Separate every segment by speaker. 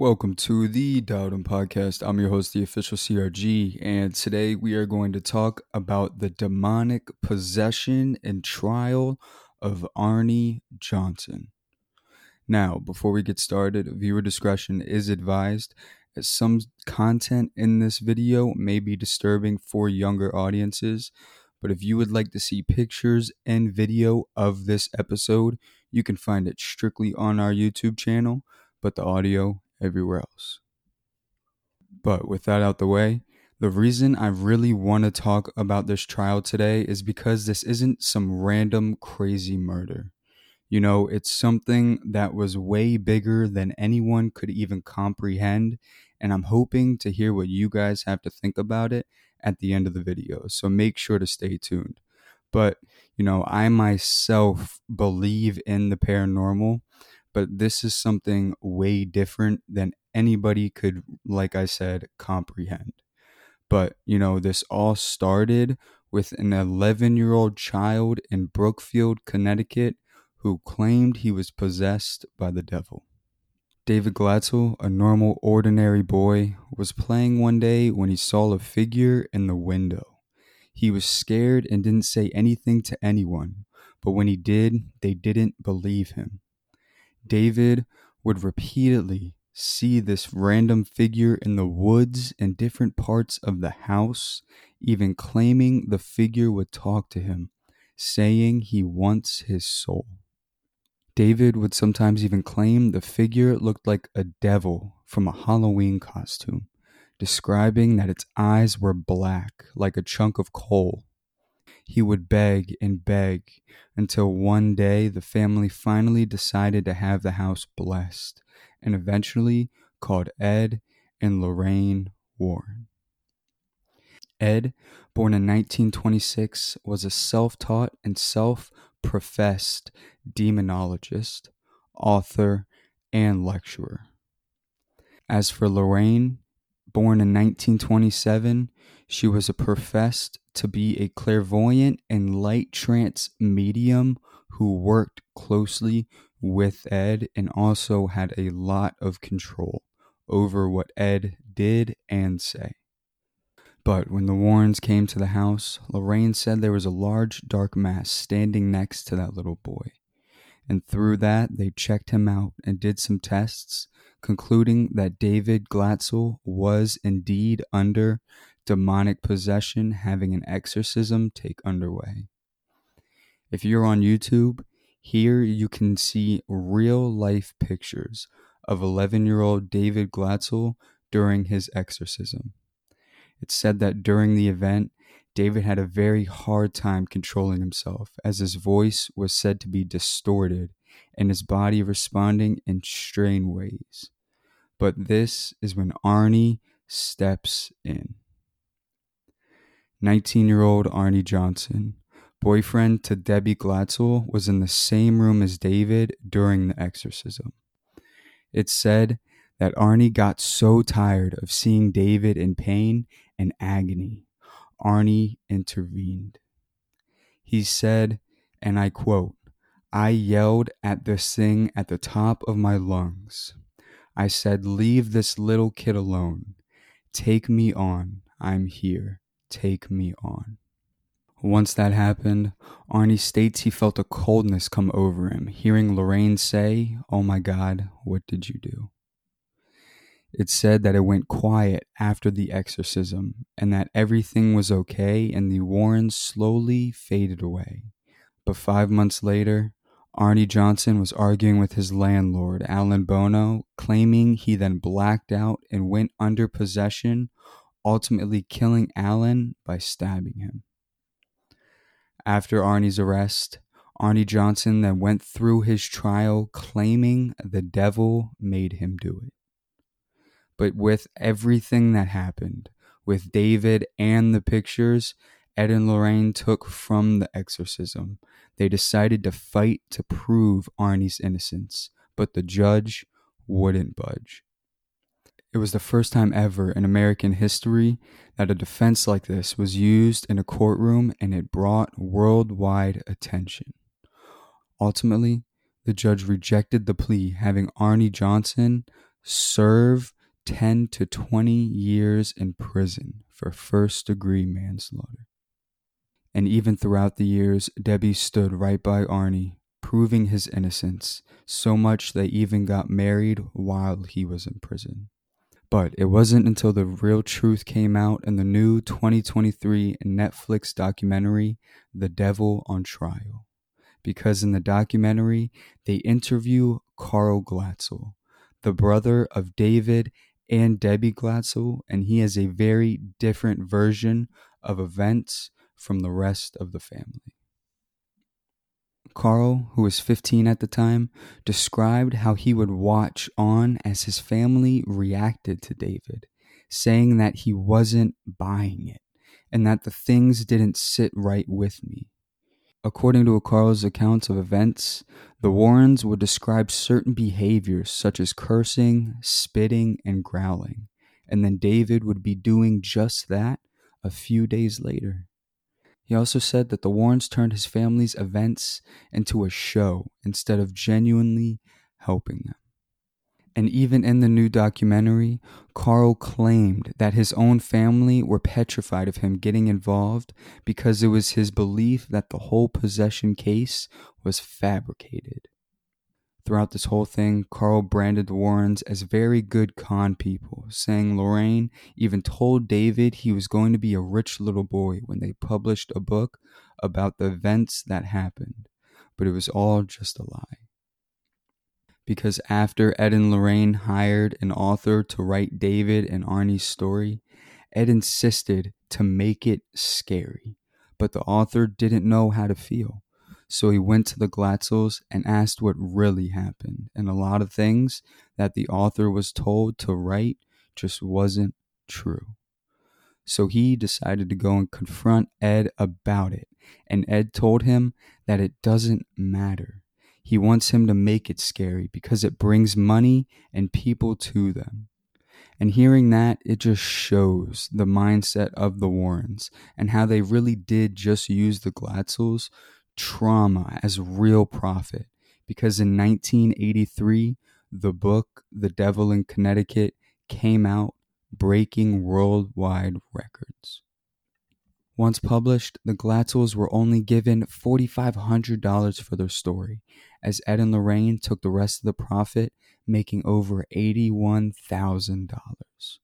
Speaker 1: Welcome to the Dowdum Podcast. I'm your host, the official CRG, and today we are going to talk about the demonic possession and trial of Arne Johnson. Now, before we get started, viewer discretion is advised as some content in this video may be disturbing for younger audiences. But if you would like to see pictures and video of this episode, you can find it strictly on our YouTube channel, but the audio everywhere else. But with that out the way, the reason I really want to talk about this trial today is because this isn't some random crazy murder. You know, it's something that was way bigger than anyone could even comprehend, and I'm hoping to hear what you guys have to think about it at the end of the video. So make sure to stay tuned. But, you know, I myself believe in the paranormal, but this is something way different than anybody could, like I said, comprehend. But, you know, this all started with an 11 year old child in Brookfield, Connecticut, who claimed he was possessed by the devil. David Glatzel, a normal, ordinary boy, was playing one day when he saw a figure in the window. He was scared and didn't say anything to anyone, but when he did, they didn't believe him. David would repeatedly see this random figure in the woods and different parts of the house, even claiming the figure would talk to him, saying he wants his soul. David would sometimes even claim the figure looked like a devil from a Halloween costume, describing that its eyes were black like a chunk of coal he would beg and beg until one day the family finally decided to have the house blessed and eventually called Ed and Lorraine Warren. Ed, born in 1926, was a self taught and self professed demonologist, author, and lecturer. As for Lorraine, born in 1927, she was a professed to be a clairvoyant and light trance medium who worked closely with Ed and also had a lot of control over what Ed did and say. But when the Warrens came to the house, Lorraine said there was a large dark mass standing next to that little boy. And through that, they checked him out and did some tests, concluding that David Glatzel was indeed under demonic possession having an exorcism take underway. If you're on YouTube, here you can see real life pictures of 11 year old David Glatzel during his exorcism. It's said that during the event, David had a very hard time controlling himself as his voice was said to be distorted and his body responding in strange ways. But this is when Arne steps in. 19 year old Arne Johnson, boyfriend to Debbie Glatzel, was in the same room as David during the exorcism. It's said that Arne got so tired of seeing David in pain and agony, Arne intervened. He said, and I quote, I yelled at this thing at the top of my lungs. I said, Leave this little kid alone. Take me on. I'm here. Take Me On. Once that happened, Arne states he felt a coldness come over him, hearing Lorraine say, Oh my God, what did you do? It said that it went quiet after the exorcism and that everything was okay and the Warrens slowly faded away. But five months later, Arne Johnson was arguing with his landlord, Alan Bono, claiming he then blacked out and went under possession ultimately killing Alan by stabbing him. After Arne's arrest, Arne Johnson then went through his trial claiming the devil made him do it. But with everything that happened, with David and the pictures Ed and Lorraine took from the exorcism, they decided to fight to prove Arne's innocence, but the judge wouldn't budge. It was the first time ever in American history that a defense like this was used in a courtroom and it brought worldwide attention. Ultimately, the judge rejected the plea, having Arne Johnson serve 10 to 20 years in prison for first degree manslaughter. And even throughout the years, Debbie stood right by Arne, proving his innocence, so much they even got married while he was in prison. But it wasn't until the real truth came out in the new 2023 Netflix documentary, The Devil on Trial. Because in the documentary, they interview Carl Glatzel, the brother of David and Debbie Glatzel, and he has a very different version of events from the rest of the family. Carl, who was 15 at the time, described how he would watch on as his family reacted to David, saying that he wasn't buying it and that the things didn't sit right with me. According to Carl's accounts of events, the Warrens would describe certain behaviors such as cursing, spitting, and growling, and then David would be doing just that a few days later. He also said that the Warrens turned his family's events into a show instead of genuinely helping them. And even in the new documentary, Carl claimed that his own family were petrified of him getting involved because it was his belief that the whole possession case was fabricated. Throughout this whole thing, Carl branded the Warrens as very good con people, saying Lorraine even told David he was going to be a rich little boy when they published a book about the events that happened, but it was all just a lie. Because after Ed and Lorraine hired an author to write David and Arne's story, Ed insisted to make it scary, but the author didn't know how to feel. So he went to the Glatzels and asked what really happened. And a lot of things that the author was told to write just wasn't true. So he decided to go and confront Ed about it. And Ed told him that it doesn't matter. He wants him to make it scary because it brings money and people to them. And hearing that, it just shows the mindset of the Warrens and how they really did just use the Glatzels trauma as real profit because in 1983, the book The Devil in Connecticut came out, breaking worldwide records. Once published, the Glatzels were only given $4,500 for their story, as Ed and Lorraine took the rest of the profit, making over $81,000.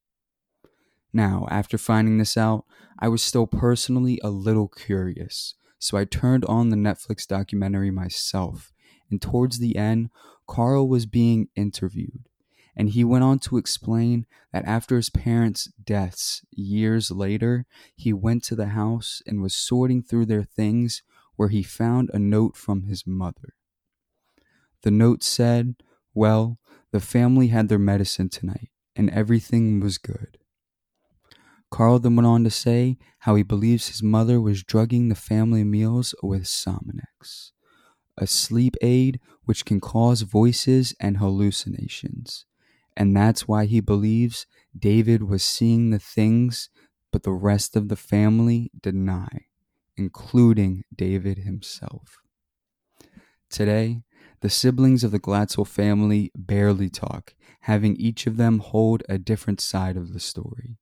Speaker 1: Now, after finding this out, I was still personally a little curious so I turned on the Netflix documentary myself. And towards the end, Carl was being interviewed. And he went on to explain that after his parents' deaths years later, he went to the house and was sorting through their things where he found a note from his mother. The note said, Well, the family had their medicine tonight, and everything was good. Carl then went on to say how he believes his mother was drugging the family meals with Sominex, a sleep aid which can cause voices and hallucinations. And that's why he believes David was seeing the things, but the rest of the family deny, including David himself. Today, the siblings of the Glatzel family barely talk, having each of them hold a different side of the story.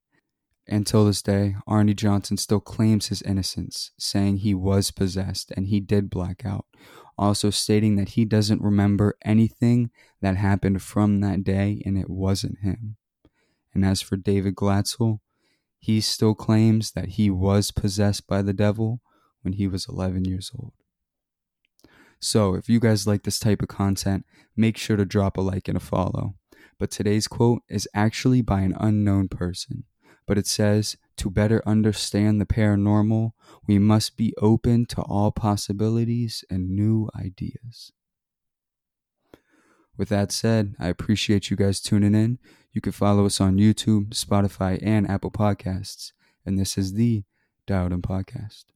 Speaker 1: Until this day, Arne Johnson still claims his innocence, saying he was possessed and he did black out, also stating that he doesn't remember anything that happened from that day and it wasn't him. And as for David Glatzel, he still claims that he was possessed by the devil when he was 11 years old. So, if you guys like this type of content, make sure to drop a like and a follow. But today's quote is actually by an unknown person but it says to better understand the paranormal, we must be open to all possibilities and new ideas. With that said, I appreciate you guys tuning in. You can follow us on YouTube, Spotify, and Apple Podcasts. And this is the Dowden Podcast.